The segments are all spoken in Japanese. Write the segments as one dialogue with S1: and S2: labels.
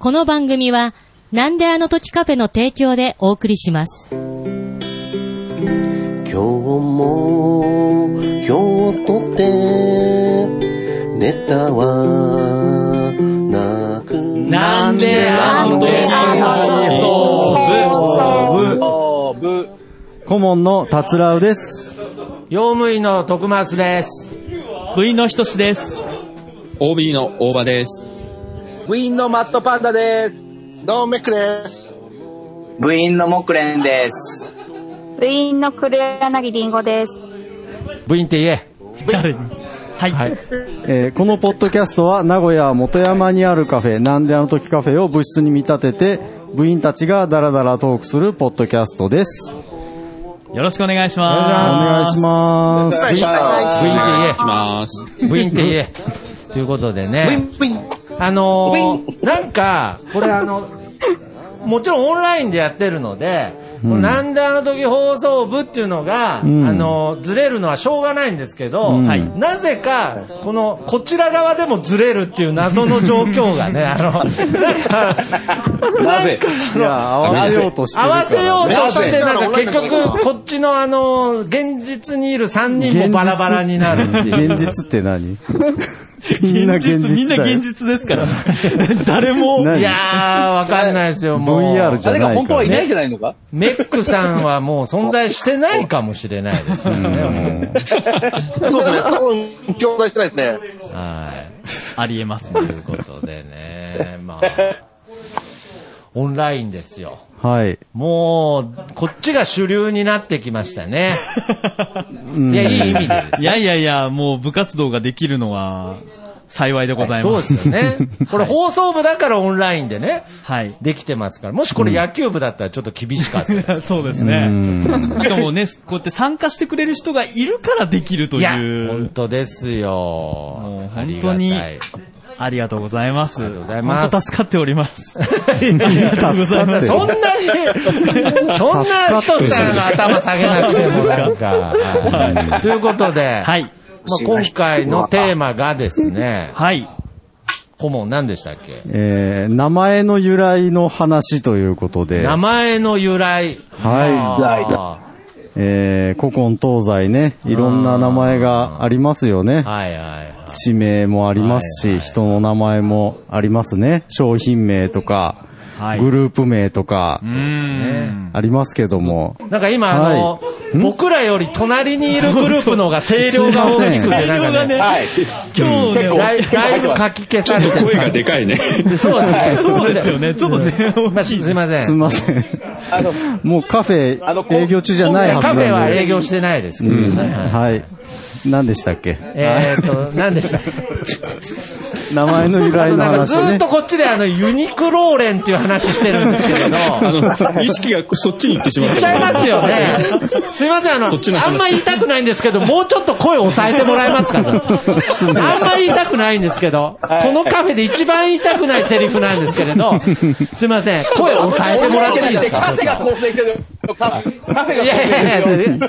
S1: この番組は、なんであの時カフェの提供でお送りします。
S2: 今日も今日とってネタはなく
S3: なんであの時放送部
S4: 顧問の達郎です。
S3: 用務員の徳松です。
S5: 部員のひとしです。
S6: OB の大場です。
S7: 部員のマットパンダです。
S8: ドーメックです。
S9: 部員の木蓮です。
S10: 部員の黒柳りんごです。
S3: 部員って言え。
S5: 誰に？はい。
S3: はい。
S4: えーこのポッドキャストは名古屋元山にあるカフェ、なんであの時カフェを部室に見立てて、部員たちがダラダラトークするポッドキャストです。
S5: よろしくお願いし
S4: お
S5: ま
S4: 願いします。
S3: 部員って言。え。部員って言え。ということでね。あのー、なんか、これあの、もちろんオンラインでやってるので、このなんであの時放送部っていうのが、
S4: ん。
S3: あのーずれるのはしょうがないんですけど、
S4: うん。
S5: はい。
S3: なぜか、この、こちら側でもずれるっていう謎の状況がね、あの、なんか、
S7: なぜ？
S4: 合わせようとして。
S3: 合わせようとして、なんか結局、こっちのあの、現実にいる3人もバラバラになるっていう。
S4: 現実って何？みんな現実
S5: みんな現実ですから。誰も、
S4: 何？
S3: いやー、わかんないですよ、もう。
S4: VR じゃ
S7: 誰か
S4: ないから
S7: 本当はいないんじゃないのか？
S3: メックさんはもう存在してないかもしれないですよね、も
S8: そうですね。多分、兄弟してないですね。
S3: う。はい。
S5: ありえますね。
S3: ということでね、まあ、オンラインですよ。
S4: はい。
S3: もう、こっちが主流になってきましたね。
S4: うん
S3: いや、いい意味でです
S5: いやいやいや、もう部活動ができるのは幸いでござい
S3: そう
S5: ます。
S3: ですよね。これ放送部だからオンラインでね、
S5: はい。
S3: できてますから。もしこれ野球部だったらちょっと厳しかったです。
S5: そうです
S4: う
S5: ね。
S4: ん
S5: しかもね、こうやって参加してくれる人がいるからできると
S3: いや、
S5: いう。
S3: 本当ですよ。
S5: 本当に
S3: がたい
S5: ありがとうございます。
S3: ありがとうございます
S5: 本当助かっております。
S4: ありがとうございます。
S3: そんなに、そんな人したら頭下げなくてもなんか。はいということで、
S5: はい。
S3: まあ、今回のテーマがですね、
S5: はい。
S3: 顧問何でしたっけ？
S4: えー名前の由来の話ということで、
S3: 名前の由来。
S4: は
S3: あ
S4: えー古今東西ね、いろんな名前がありますよね
S3: ー。はいはいはい。
S4: 地名もありますし、人の名前もありますね。商品名とか、
S5: はい
S4: グループ名とか。ありますけども。
S3: なんか今、あの、
S4: は
S3: 僕らより隣にいるグループの方が声量が大きくて、なんかね、
S7: はい。
S5: 今日ね、
S3: だいだいぶ書き消されてる
S6: 声がでかいね。
S3: そうですね。
S5: そうですよね。ちょっとね、
S3: まあ、すいません。
S4: すみません。
S7: あの、
S4: もうカフェ
S7: あのこ
S4: 営業中じゃないはずなんで。
S3: カフェは営業してないですけど
S4: うん。
S3: ね。はい
S4: はい。何でしたっけ？
S3: えーっと、何でした？っけ
S4: 名前の由来の
S3: なんか
S4: 話ね
S3: ずーっと。こっちであの、ユニクローレンっていう話してるんですけれど、
S6: あの、意識がそっちに行ってしまっ
S3: 言っちゃいますよね。すいません、あの、
S6: の話。
S3: あんま言いたくないんですけど、もうちょっと声抑えてもらえますか あんま言いたくないんですけど、このカフェで一番言いたくないセリフなんですけれど、すいません、声抑えてもらっていいですか？いやいやい
S7: る。
S3: や、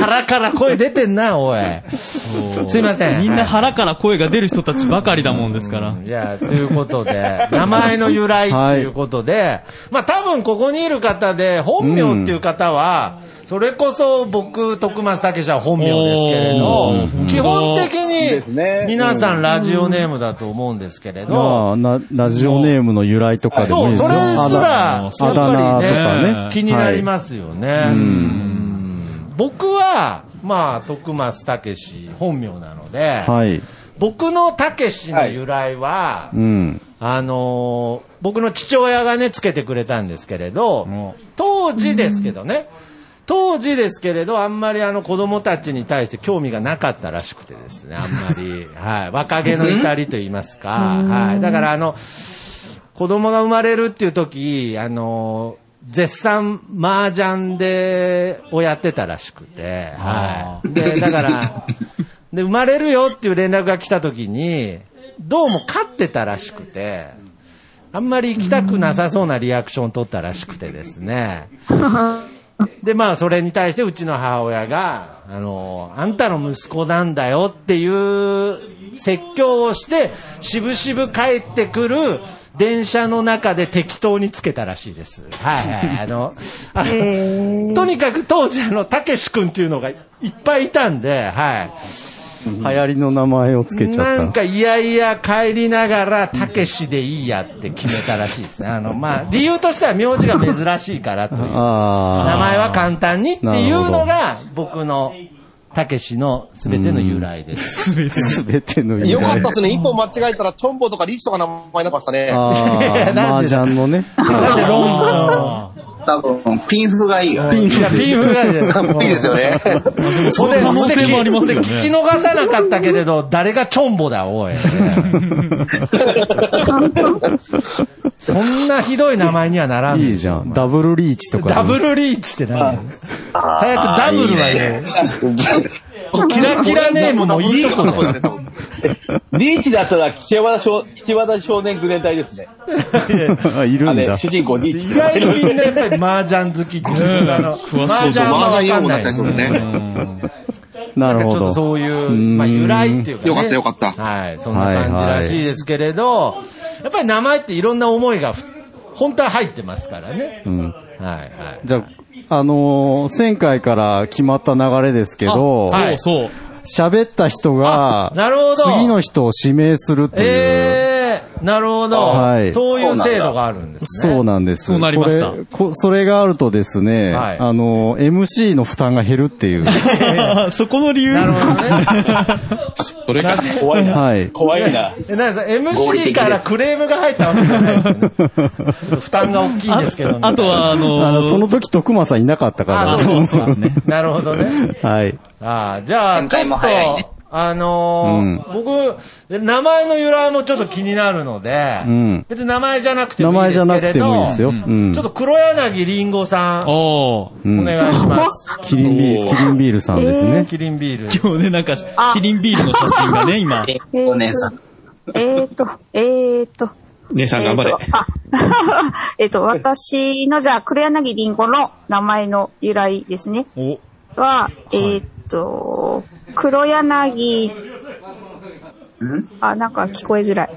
S3: 腹から声出てんな、おい。すいません。
S5: みんな腹から声が出る人たちばかりだもんですから。
S3: いや、ということで、名前の由来ということで、まあ多分ここにいる方で、本名っていう方は、それこそ僕、徳松武史は本名ですけれど基本的に皆さんラジオネームだと思うんですけれど、
S4: ラジオネームの由来とかでも
S3: そう、
S4: いいですよ
S3: それすら、
S4: あ
S3: やっぱりね
S4: ね。
S3: 気になりますよね。うん。僕は、まあ、徳松武史本名なので、
S4: はい。
S3: 僕の武史の由来は、
S4: うん。
S3: あのー僕の父親がね、つけてくれたんですけれど、当時ですけどね、当時ですけれど、あんまりあの子供たちに対して興味がなかったらしくてですね、あんまり、はい、若気の至りと言いますか、はい、だからあの、子供が生まれるっていう時、あのー絶賛麻雀で、をやってたらしくて、はい。で、だから、で、生まれるよっていう連絡が来た時に、どうも勝ってたらしくて、あんまり行きたくなさそうなリアクションを取ったらしくてですね。で、まあ、それに対してうちの母親が、あの、あんたの息子なんだよっていう説教をして、しぶしぶ帰ってくる電車の中で適当につけたらしいです。はいはい。あの、あの
S10: え
S3: とにかく当時あの、たけし君っていうのがいっぱいいたんで、はい。
S4: 流行りの名前をつけちゃった。
S3: なんか、いやいや帰りながら、たけしでいいやって決めたらしいですね。あの、まあ、理由としては名字が珍しいからという。名
S4: あ
S3: 前は簡単にっていうのが、僕の、たけしのすべての由来です。
S4: あ、すべての
S8: よかったですね。一本間違えたら、チョンボとかリチとか名前になってましたね。
S4: ああ、麻雀のね。
S3: なんでロン
S9: 多分、ピンフがいいよ。
S4: ピン
S3: いや、ピンフがいい
S8: いいですよね。
S3: それ、
S5: 可能性もありますよね
S3: 聞き逃さなかったけれど、誰がチョンボだ、おい。そんなひどい名前にはならん。
S4: いいじゃん。ダブルリーチとか。
S3: ダブルリーチって何？最悪ダブルはね、キラキラネームもいい
S8: とこだね、多分
S7: リーチだったら、岸和田少岸和田少年愚連隊ですね。
S4: あ いるんだ。
S7: 主人公リーチ。
S3: 意外にみんなやっぱり麻雀好きっていう、あの、
S5: 詳しい
S3: 麻雀は
S8: 麻雀用語になったりするね。
S4: なるほど。
S3: ちょっとそういう、
S4: ん
S3: まあ由来っていうかね。
S8: よかったよかった
S3: はい、そんな感じらしいですけれど、やっぱり名前っていろんな思いがふ、本当は入ってますからね。
S4: うん。
S3: はいはい。
S4: じゃあ、あのー、前回から決まった流れですけど、
S3: はい
S5: そうそう。
S4: 喋った人が
S3: あ、なるほど
S4: 次の人を指名するっていう。
S3: ええー、なるほど、
S4: はい
S3: そういう制度があるんですね。
S4: そうなんです。
S5: そうなりました
S4: これこそれがあるとですね、
S3: はい
S4: あの、MC の負担が減るっていう。
S5: そこの理由？
S3: なるほどね。
S6: それか。
S7: 怖いな。
S4: はい。
S7: 怖いな。
S3: え、なんか ?MC からクレームが入ったわけじゃないですよね。ちょっと負担が大きいんですけど、
S5: あ とは、あ
S4: あ
S5: の
S4: の、その時徳間さんいなかったから。
S3: あそうそうですね。なるほどね。
S4: はい。
S3: ああ、じゃあ、ちょっとあのー僕、名前の由来もちょっと気になるので、
S4: うん
S3: 別に名前じゃなくてもいい
S4: 名前
S3: ですけれど、
S4: じゃなくてもいいですよ。うん
S3: ちょっ。と黒柳りんごさん、お願いします。
S4: キリンビール、キリンビールさんですね。
S3: キリンビール。
S5: 今日ね、なんか、キリンビールの写真がね、今。
S10: ー
S9: お姉さん。
S10: えーと、えーと、
S6: 姉さん頑張れ
S10: え。ーっと、私の、じゃあ、黒柳りんごの名前の由来ですね。
S5: お、
S10: は、えーっと、黒柳、あ、なんか聞こえづらい。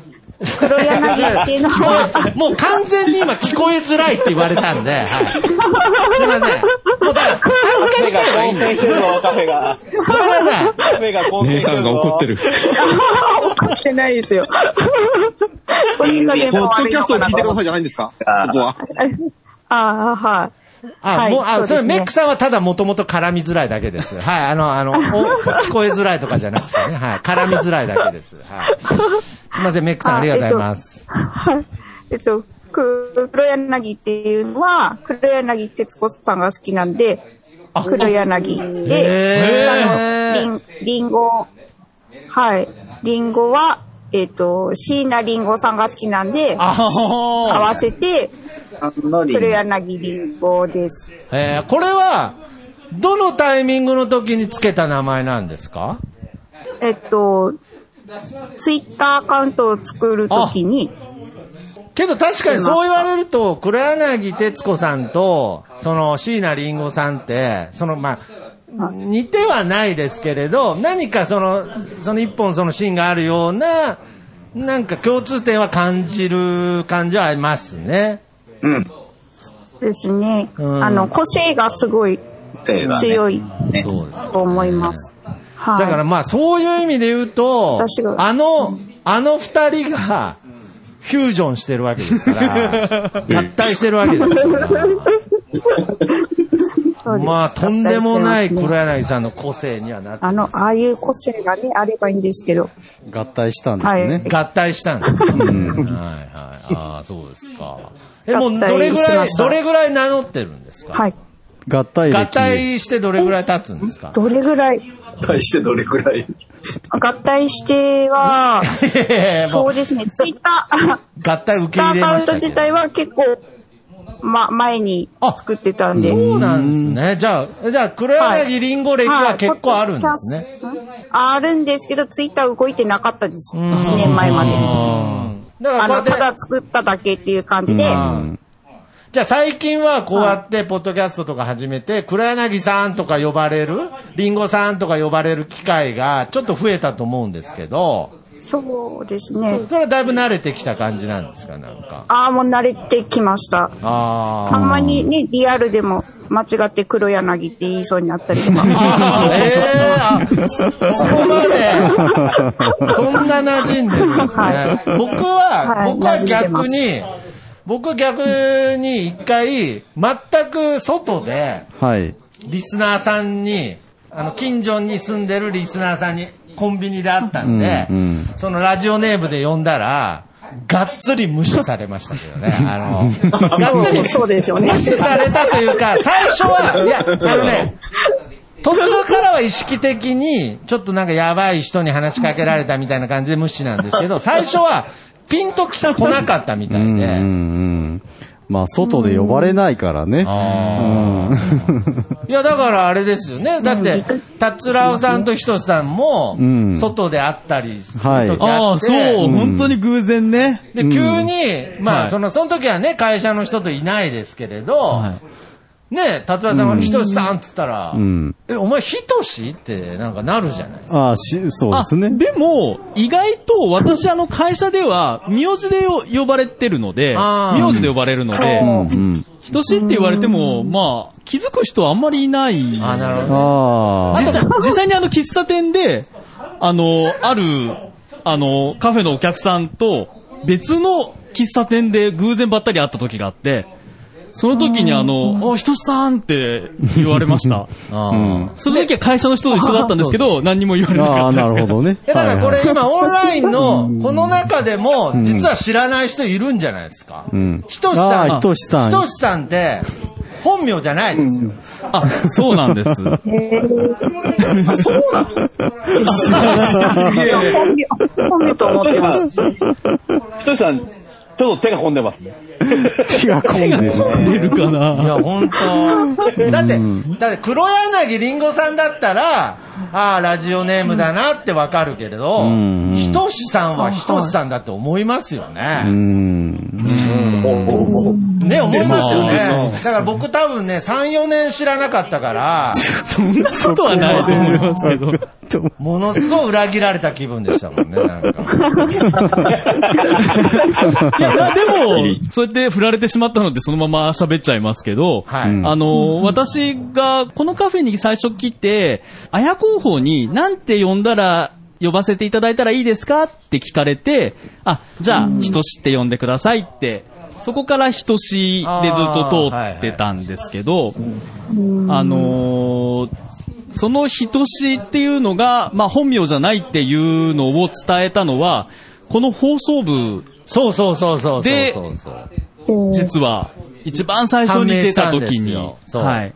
S10: 黒柳っていうのは、
S3: もう完全に今聞こえづらいって言われたんで、はい。すいません。もうだから、
S7: カフェが興奮してるぞ、カフェが。
S3: ごめんなさい。
S7: カフェが興奮
S6: 姉さん
S7: してるぞ。
S6: が怒ってる。
S10: 怒ってないですよ。こっちが電
S8: ポッドキャストを聞いてくださいじゃないんですか？そこは。
S10: ああ、はい。
S3: あ、
S10: はい
S3: もう、あ、それ、
S10: ね
S3: メックさんはただもともと絡みづらいだけです。はい、あの、あの、お聞こえづらいとかじゃなくてね、はい、絡みづらいだけです。はい。すいません、メックさんありがとうございます。
S10: はい。えっと、く黒柳っていうのは、黒柳徹子さんが好きなんで、黒柳
S3: へ
S10: で、
S3: ー
S10: 下のリン、リンゴ、はい。リンゴは、えっと、椎名林檎さんが好きなんで、合
S3: あ
S10: わせて、黒柳りんごです。
S3: えー、これは、どのタイミングの時につけた名前なんですか？
S10: えっと、ツイッターアカウントを作るときに、
S3: けど確かにそう言われると、黒柳徹子さんと、その椎名林檎さんって、そのまあ、似てはないですけれど、何かその、その一本そのシーンがあるような、なんか共通点は感じる感じはありますね。
S9: うん。
S10: ですね、
S3: うん
S10: あの、個性がすごい。強い
S9: ね。
S3: そうです。
S10: と思います。はい。
S3: だからまあそういう意味で言うと
S10: 私、が
S3: あの、あの二人が、フュージョンしてるわけですから、合体してるわけですから。まあ、とんでもない黒柳さんの個性にはなって、
S10: あの、ああいう個性がね、あればいいんですけど。
S4: 合体したんです
S10: はい
S4: ね。
S3: 合体したんです。はいはい。ああ、そうですか。え、もうどれぐらい、
S10: 合体しました
S3: どれぐらい名乗ってるんですか？
S10: はい。
S4: 合体歴。
S3: 合体してどれぐらい経つんですか？
S10: どれぐらい、
S9: 対してどれくらい？
S10: 合体しては、そうですね、ツイッター、
S3: う合体受け
S10: ツイッターアカウント
S3: 入れましたけど。
S10: 自体は結構、ま、前に作ってたんで。
S3: そうなんですね。じゃあ、じゃあ、黒柳りんご歴は結構あるんですね。
S10: あるんですけど、ツイッター動いてなかったです。1年前まで。
S3: だから
S10: あの、
S3: たて、
S10: だ作っただけっていう感じで、
S3: うんじゃあ最近はこうやってポッドキャストとか始めて、黒柳さんとか呼ばれる、りんごさんとか呼ばれる機会がちょっと増えたと思うんですけど、
S10: そうですね。
S3: それはだいぶ慣れてきた感じなんですか、なんか？
S10: ああ、もう慣れてきました。
S3: あ
S10: たまにね、リアルでも間違って黒柳って言いそうになったりとか。
S3: あーええあ、そこまで、そんな馴染んでるんですね。
S10: はい
S3: 僕は、
S10: はい
S3: 僕は逆に、僕は逆に一回、全く外で、
S4: はい。
S3: リスナーさんに、あの、近所に住んでるリスナーさんに、コンビニで会ったんで、
S4: うんうん
S3: そのラジオネームで呼んだら、がっつり無視されましたけどね。あの、がっつり
S10: そうでしょうね
S3: 無視されたというか、最初は、いや、あのね、途中からは意識的に、ちょっとなんかやばい人に話しかけられたみたいな感じで無視なんですけど、最初はピンと来来なかったみたいで。
S4: うんうんうん。まあ、外で呼ばれないからね。うん。
S3: いや、だからあれですよね。だって、達郎さんとひとしさんも
S4: う、ん。
S3: 外で会ったりする時
S4: はい
S3: あって、
S5: ああ、そう、本当に偶然ね。
S3: で、急に、まあ、
S5: はい。
S3: その、その時はね、会社の人といないですけれど、
S5: はい
S3: ね、達郎さんがひとしさんっつったら、
S4: うん。
S3: え、お前ひとしってなんかなるじゃないですか。
S4: ああ、し、そうですね。
S5: あでも、意外と私あの会社では、名字でよ呼ばれてるので、名字で呼ばれるので。ひとしって言われても、まあ、気づく人はあんまりいない。
S3: あ、なるほど。
S4: ああ。
S5: 実際、実際にあの喫茶店で、あの、ある、あの、カフェのお客さんと、別の喫茶店で偶然ばったり会った時があって、その時にあの、あ、ひとしさんって言われました。
S4: うん。
S5: その時は会社の人と一緒だったんですけど、何にも言われなかったです。
S4: なるほどね。
S3: え、だからこれ今オンラインの、この中でも、実は知らない人いるんじゃないですか？
S4: うん。
S3: ひとしさん。
S4: ひとしさん
S3: ひとしさんって、本名じゃないですよ。
S5: あ、そうなんです。
S10: 本名、本名と思ってます。
S7: ひとしさん、ちょっと手が込んでますね。
S4: 手が込んでるね。
S5: 出るか
S3: い
S5: な
S3: や、本当だって、だって黒柳りんごさんだったら、ああ、ラジオネームだなってわかるけれど
S4: うんうん、
S3: ひとしさんはひとしさんだって思いますよ
S4: う
S3: ね。
S4: ん。
S3: ね、思いますよね
S9: まあ。
S3: だから僕多分ね、3、4年知らなかったから、
S5: そんなことはないと思いますけど。
S3: ものすごい裏切られた気分でしたもんね、なんか。
S5: いや、まあでも、そうやって振られてしまったのでそのまま喋っちゃいますけど、
S3: はい。
S4: うん
S5: あの、私がこのカフェに最初来て、綾候補になんて呼んだら、呼ばせていただいたらいいですかって聞かれて、あ、じゃあ、ひとしって呼んでくださいって、そこからひとしでずっと通ってたんですけど、あのーそのひとしっていうのが、まあ本名じゃないっていうのを伝えたのは、この放送部、
S3: そうそうそうそうそう
S5: で。実は、一番最初に出た時に。はい。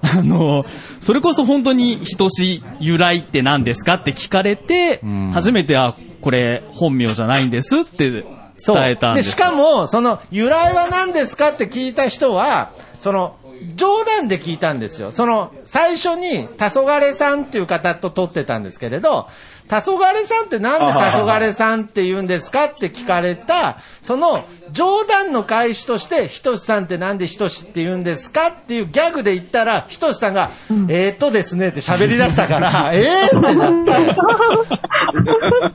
S5: あの、それこそ本当に人し由来って何ですかって聞かれて、
S4: ん。
S5: 初めて、あ、これ本名じゃないんですって伝
S3: そう。
S5: えたんです。
S3: しかも、その、由来は何ですかって聞いた人は、その、冗談で聞いたんですよ。その、最初に、黄昏さんっていう方と撮ってたんですけれど、黄昏さんってなんで黄昏さんって言うんですかって聞かれた、その、冗談の返しとして、ひとしさんってなんでひとしって言うんですかっていうギャグで言ったら、ひとしさんが、えーっとですねって喋り出したから、えーってなっ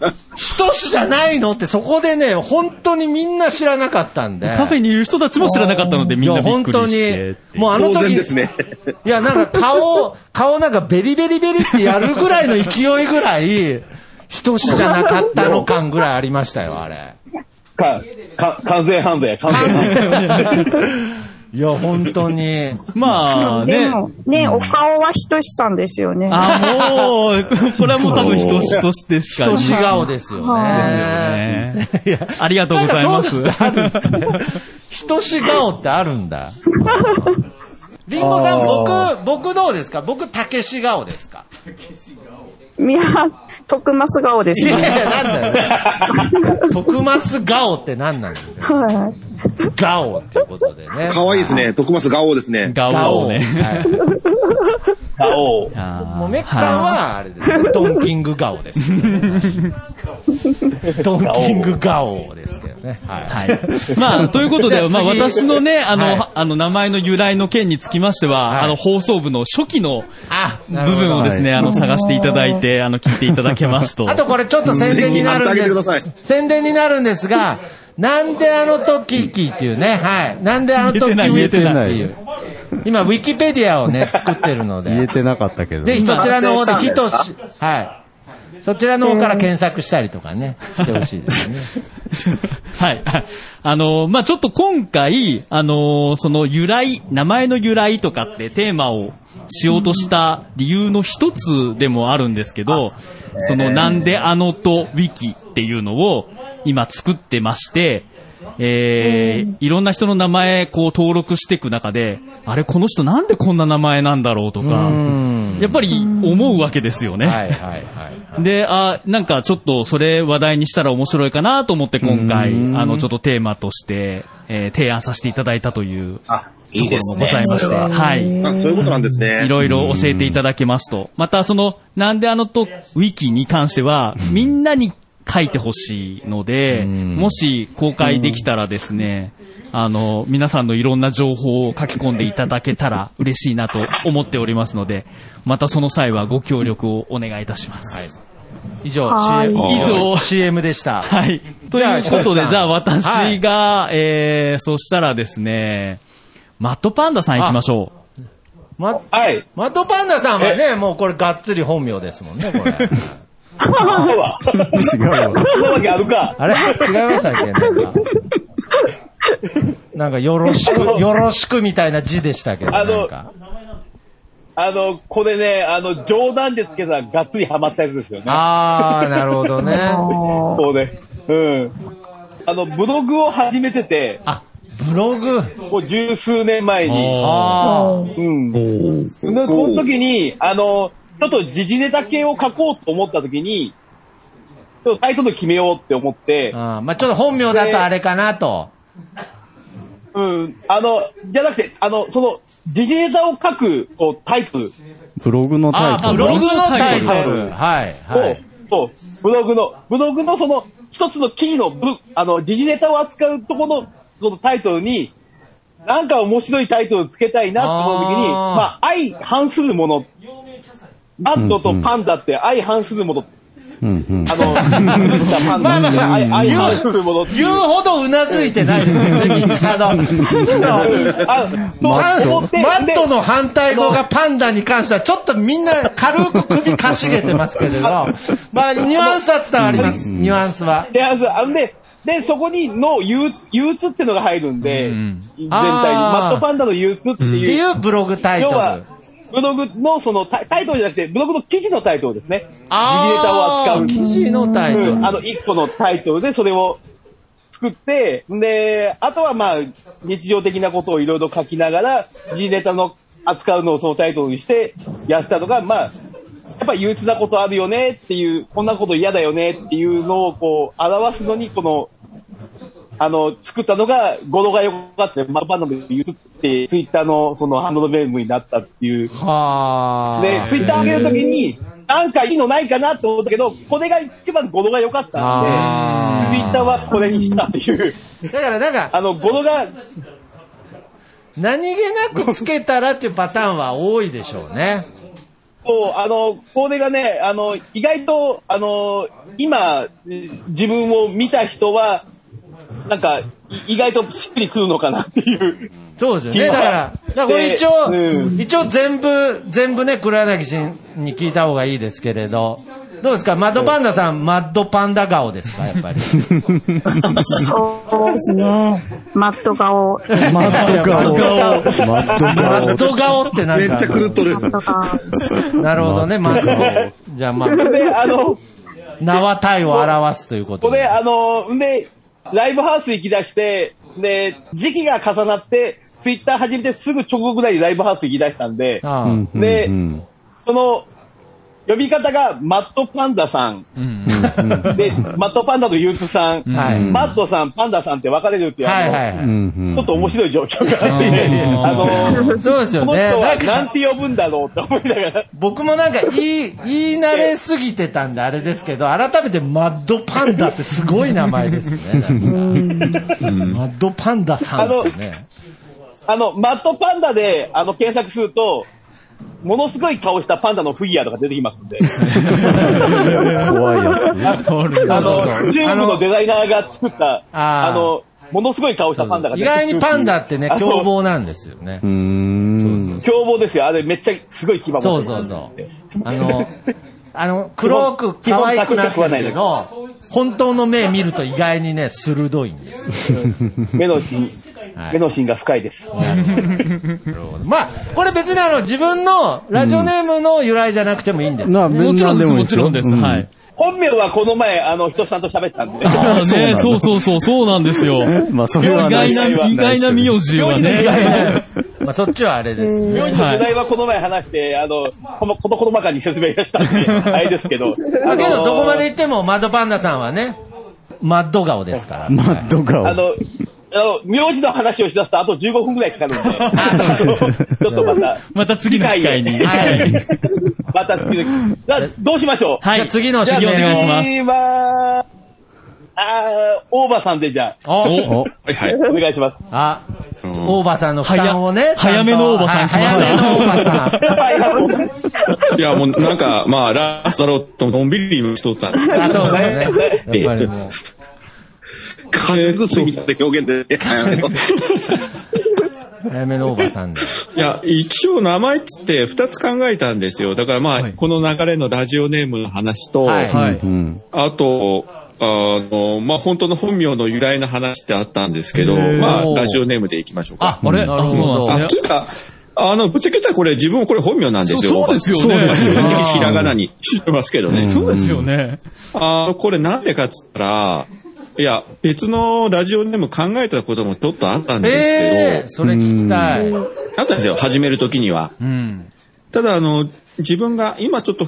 S3: て、ひとしじゃないのってそこでね、本当にみんな知らなかったんで。
S5: カフェにいる人たちも知らなかったのでみんなびっくりして
S3: 本当に、もうあの
S9: 当然
S3: 時、
S9: ですね。
S3: いや、なんか顔、顔なんかベリベリベリってやるぐらいの勢いぐらい、ひとしじゃなかったの感ぐらいありましたよ、あれ。
S7: か、か、完全犯罪や、完全犯罪。
S3: いや、本当に。
S5: まあね。
S10: でも、ね、お顔はひとしさんですよね。
S5: あ、もう、これはもう多分人しとしてしか
S3: ひとし顔ですよね。
S5: ね。
S3: いや
S5: ありがとうございます。
S3: ひとし顔ってあるんだ。りんごさん、僕、僕どうですか？僕、たけし顔ですか？
S10: いや、徳マス顔ですよね。
S3: いやいや、なんだよ。徳マス顔って何なんですか？
S10: はい。
S3: 顔っていうことでね。
S9: 可愛いですね。徳松ガオですね。
S5: 顔をね。
S3: はい
S7: 顔。
S3: もうメックさんは、あれですね。ドンキング顔です。ドンキング顔ですけどね。ね。はい。
S5: はい。まあ、ということで、まあ、
S3: 次
S5: 私のね、あの、
S3: はい
S5: あの、名前の由来の件につきましては、
S3: はい
S5: あの、放送部の初期の
S3: あ、
S5: 部分をですね、
S4: はい
S5: あの、探していただいて、あの、聞いていただけますと。
S3: あとこれちょっと宣伝になるんで
S9: ぜひ貼ってあげてくださ
S3: す。宣伝になるんですが、なんであの時キっていうね、はい。なんであの時っていう。今、ウィキペディアをね、作ってるので、
S4: 言えてなかったけど。
S3: ぜひそちらの方でヒット
S9: 完成
S3: し、はい。そちらの方から検索したりとかね、してほしいですね。
S5: はい。はいあの、まあ、ちょっと今回、あの、その由来、名前の由来とかってテーマをしようとした理由の一つでもあるんですけど、そのなんであのとウィキっていうのを今作ってまして、えー、いろんな人の名前こう登録していく中で、あれこの人なんでこんな名前なんだろうとか、やっぱり思うわけですよね。
S3: はいはいはい。
S5: で、あ、なんかちょっとそれ話題にしたら面白いかなと思って今回、あの、ちょっとテーマとして、えー提案させていただいたという
S9: あ、いいですね。
S5: ございまして、
S9: は
S5: はい。
S9: あ、そういうことなんですね。
S5: いろいろ教えていただけますと。また、その、なんであのと、ウィキに関しては、みんなに書いてほしいので、もし公開できたらですね、あの、皆さんのいろんな情報を書き込んでいただけたら嬉しいなと思っておりますので、またその際はご協力をお願いいたします。
S3: はい。以上、
S10: はい
S3: CM
S5: 以上
S3: CM でした。
S5: はい。ということで、じゃあ私が、えー、そしたらですね、マットパンダさん行きましょう。
S3: ま、
S7: はい。
S3: マットパンダさんはね、もうこれがっつり本名ですもんね、これ。
S7: そうだ。
S4: 違うわ。
S7: そんなわけあるか。
S3: あれ？違いましたっけ？なんか。なんか、よろしく、よろしくみたいな字でしたけ？ど、
S7: あの
S3: なんか。
S7: あの、これね、あの、冗談でつけたらがっつりハマったやつですよね。
S3: あー、なるほどね。
S7: そうね。うん。あの、ブログを始めてて、
S3: あ、ブログ？
S7: もう十数年前に。
S3: あ
S7: うん。で、その時に、あの、ちょっと時事ネタ系を書こうと思った時に、ちょっとタイトル決めようって思って
S3: ー、あー。まあちょっと本名だとあれかなと。
S7: うん。あの、じゃなくて、あの、その、時事ネタを書く、こう、タイトル
S4: ブログのタイト
S3: あ、
S4: ル。
S3: ブログのタイト
S5: ブログ
S3: ル。はい、
S7: を、
S3: はい。
S7: そう、ブログの、ブログのその、一つの記事のブ、あの、時事ネタを扱うところの、そのタイトルに、なんか面白いタイトルをつけたいなって思うときに、まあ、相反するもの。バットとパンダって相反するもの。
S4: うんうん。
S7: あの、作ったパンダって
S3: まあまあ
S7: 相相反するもの
S3: 言うほどうなずいてないですよね、みんな。あの、ちょっと
S7: あ
S3: マットの反対語がパンダに関しては、ちょっとみんな軽く首かしげてますけれど、まあ、ニュアンスは伝わります、ニュアンスは。
S7: で、あのあので、で、そこにの憂鬱、憂鬱ってのが入るんで、全体に。マットパンダの憂鬱って
S3: って
S7: いう。
S3: いうブログタイトル。
S7: 要は、ブログのそのタイトルじゃなくて、ブログの記事のタイトルですね。時事ネタを扱う。
S3: 記事のタイトル。
S7: うんあの、一個のタイトルでそれを作って、で、あとはまあ、日常的なことをいろいろ書きながら、時事ネタの扱うのをそのタイトルにしてやってたのが、まあ、やっぱ憂鬱なことあるよねっていう、こんなこと嫌だよねっていうのをこう、表すのに、この、あの、作ったのが、語呂が良かった。マッパンダの憂鬱って、ツイッターのそのハンドルネームになったっていう。
S3: は
S7: で、ツイッター上げるときに、なんかいいのないかなと思ったけど、これが一番語呂が良かったんで、ツイッターはこれにしたっていう。
S3: だからなんか、
S7: あの、語呂が、
S3: 何気なくつけたらっていうパターンは多いでしょうね。
S7: そう、あの、これがね、あの、意外と、あの、今、自分を見た人は、なんか、い意外としっくりくるのかなっていう。
S3: そうですよね。だから、だからこれ一応、
S7: うん
S3: 一応全部、全部ね、黒柳氏に聞いた方がいいですけれど、どうですか？マッドパンダさん、マッドパンダ顔ですか？やっぱり。
S10: そうですね。マット顔。
S4: マット顔。マット
S3: マッ
S4: 顔。
S3: ド顔ってなんか。
S9: めっちゃ狂っとる。
S3: なるほどね、マッド顔。じゃあまあ、
S7: で、あの、
S3: 名は体を表すということ
S7: これ、
S3: で。
S7: あの、んで、ライブハウス行き出して、で、時期が重なって、ツイッター始めてすぐ直後ぐらいにライブハウス行き出したんで、で
S4: うん
S7: その、呼び方がマットパンダさん。で、マットパンダとユーツさん、
S3: はい。
S7: マットさん、パンダさんって分かれるっていう、あの
S3: はいはいはい。
S4: うん
S7: ちょっと面白い状況があって、あの、
S3: そうですよ
S7: この
S3: ね。
S7: 人は
S3: なんか。
S7: なんて呼ぶんだろうって思いながら、
S3: 僕もなんか言い、言い慣れすぎてたんであれですけど、改めてマッドパンダってすごい名前ですね。マッドパンダさんってね。
S7: あの、マットパンダで、あの、検索すると、ものすごい顔したパンダのフィギュアとか出てきますんで、
S4: 怖いやつ。
S7: あの、中国のデザイナーが作った、
S3: あ
S7: の、ものすごい顔したパンダが
S3: 意
S7: 出てくる
S3: 外にパンダってね、凶暴なんですよね。
S7: 凶暴ですよ。あれめっちゃすごい牙持って
S3: そう
S7: る
S3: そうそう。あの、あの、黒く可愛くなってるけど、本当の目見ると意外にね、鋭いんですよ。
S7: 目の
S3: い
S7: 目の芯が深いです。
S3: なるほど。なるほどまあ、これ別にあの、自分のラジオネームの由来じゃなくてもいいんです
S5: もちろんです、もちろんです。
S4: うん
S5: はい。
S7: 本名はこの前、あの、人さんと喋ったんで。
S5: ああね、そうそうそう、そうなんですよ。
S4: まあ、それは
S5: 意外な、意外な名字はね。
S3: まあ、そっちはあれです。
S7: 名字の世代はこの前話して、あの、この、こと細かに説明したんで、あれですけど。
S3: だけど、どこまで
S7: 行
S3: 行っても、マッドパンダさんはね、マッド顔ですから。
S4: マッド顔。
S7: あの、名字の話をしだすとあと15分くらいかかるんで、ちょっとまた、
S5: また次の機会に。
S7: はい。また次の、じゃあどうしましょう
S5: はい。
S3: じゃあ次の
S5: 次
S3: 指名
S5: お願いします。
S7: 次は、あー、大場さんでじゃあ、
S3: お
S4: お
S6: はいはい。
S7: お願いします。
S3: あ、
S6: うん
S3: 大場さんの負担をね。
S5: 早早めの大場さん
S3: ちゃとはい早めの大場さん。
S7: はい
S6: いや、もうなんか、まあ、ラストだろうと、のんびりしとったんで。
S3: あ、そうね。やっぱりもう。
S9: 軽く過ぎた表現で、早めの
S3: 早めの大場さんで。
S6: いや、一応名前っつって二つ考えたんですよ。だからまあ、
S5: はい
S6: この流れのラジオネームの話と、
S3: はい。
S6: あと、あの、まあ、本当の本名の由来の話ってあったんですけどまあ、ラジオネームでいきましょうか。
S5: あれ？
S3: なるほど
S5: あ、そうなん
S6: あ、
S5: ですね。
S6: というか、あの、ぶっちゃけたらこれ自分もこれ本名なんですよ。
S5: そうそうですよね
S6: まあ正直にひらがなにしてますけどね。
S5: そうですよね。
S6: あの、これなんでかっつったら、いや、別のラジオネーム考えたこともちょっとあったんですけど、
S3: ええ、それ聞きたい。
S6: あったんですよ、始めるときには。
S5: うん。
S6: ただ、あの、自分が、今ちょっと、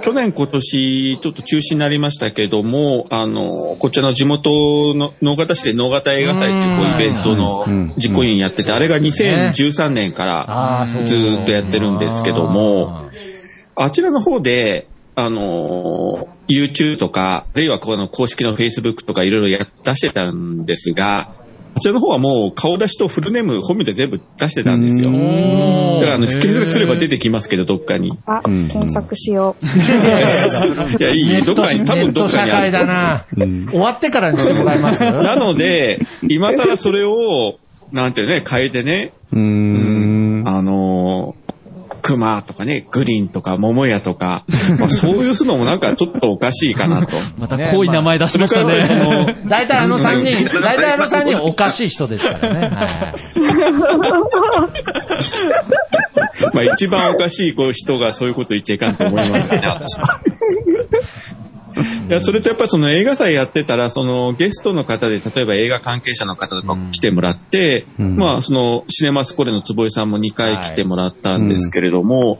S6: 去年今年、ちょっと中止になりましたけども、あの、こちらの地元の能形市で能形映画祭っていうイベントの実行委員やってて、あれが2013年からずーっとやってるんですけども、あちらの方で、あの、YouTube とか、あるいはこの公式の Facebook とかいろいろや出してたんですが、あちらの方はもう顔出しとフルネーム本名で全部出してたんですよ。だからあの、検索すれば出てきますけど、どっかに。
S10: あ、検索しよう。
S6: いや、いい、どっかに、多分どっかにある。
S3: な。終わってからにしてもらえます
S6: なので、今更それを、なんていうね、変えてね、
S4: うーん。
S6: あのー、熊とかね、グリーンとか桃屋とか、まあ、そういうのもなんかちょっとおかしいかなと。
S5: また濃い名前出しましたね。
S3: 大体あの3人、大体あの3人おかしい人ですからね。はいはい
S6: まあ一番おかしいこう人がそういうこと言っちゃいかんと思いますよね、私は。いや、それとやっぱりその映画祭やってたら、そのゲストの方で、例えば映画関係者の方とか来てもらって、まあそのシネマスコレの坪井さんも2回来てもらったんですけれども、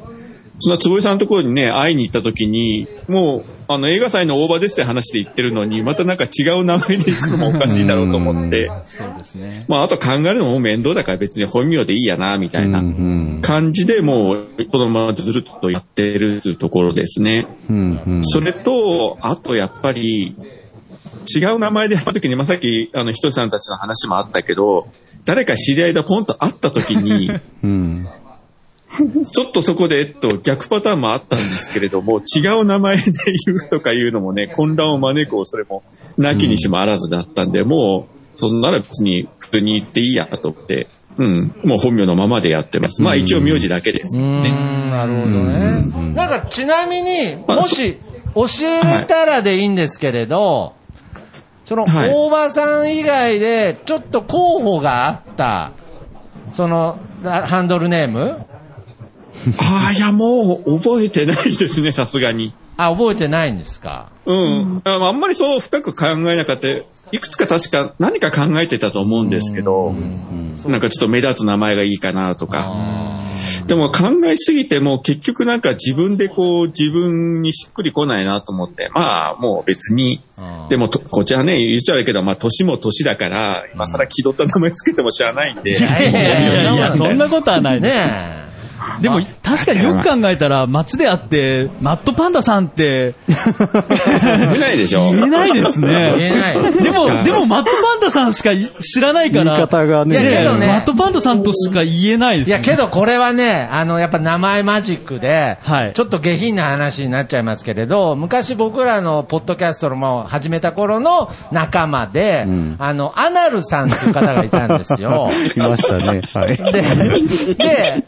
S6: その坪井さんのところにね、会いに行った時に、もう、あの映画祭の大場ですって話で言ってるのに、またなんか違う名前で行くのもおかしいだろうと思って、
S5: そうですね。
S6: まああと考えるのも面倒だから別に本名でいいやな、みたいな。
S4: うん。
S6: 感じでもう、このままずるっとやってるというところですね。
S4: うん。うん。
S6: それと、あとやっぱり、違う名前でやった時に、まあ、さっき、あの、ひとしさんたちの話もあったけど、誰か知り合いでポンと会った時に、
S4: うん。
S6: ちょっとそこで、えっと、逆パターンもあったんですけれども、違う名前で言うとかいうのもね、混乱を招く恐れも、なきにしもあらずだったんで、もう、そんなら別に普通に言っていいやと思って、うん、もう本名のままでやってます。まあ一応名字だけです
S3: う
S6: けどね。
S3: なるほどね。なんかちなみに、
S6: まあ
S3: もし、教えれたらでいいんですけれど、その、
S6: はい。
S3: 大場さん以外で、ちょっと候補があった、その、ラハンドルネーム
S6: ああ、いやもう覚えてないですね、さすがに。
S3: あ、覚えてないんですか？
S6: うん。ああんまりそう深く考えなかった。いくつか確か何か考えてたと思うんですけど、なんかちょっと目立つ名前がいいかなとか。でも考えすぎても結局なんか自分でこう自分にしっくりこないなと思って、まあもう別に、でもとこっちはね、言っちゃうけど、まあ年も年だから、今更気取った名前つけても知らないんで。
S5: いやいやいや、そんなことはない。
S3: ね
S5: でも、確かによく考えたら、街であって、マットパンダさんって、
S6: 言えないでしょ
S5: 言えないですね。
S3: 言えない
S5: でも、でも、マットパンダさんしか知らないから、
S4: 言い方がね
S3: いやけどね
S5: マットパンダさんとしか言えないですね。
S3: いや、けどこれはね、あの、やっぱ名前マジックで、ちょっと下品な話になっちゃいますけれど、昔僕らのポッドキャストも始めた頃の仲間で、あの、アナルさんっていう方がいたんですよ。
S4: いましたね。はい。
S3: で、で、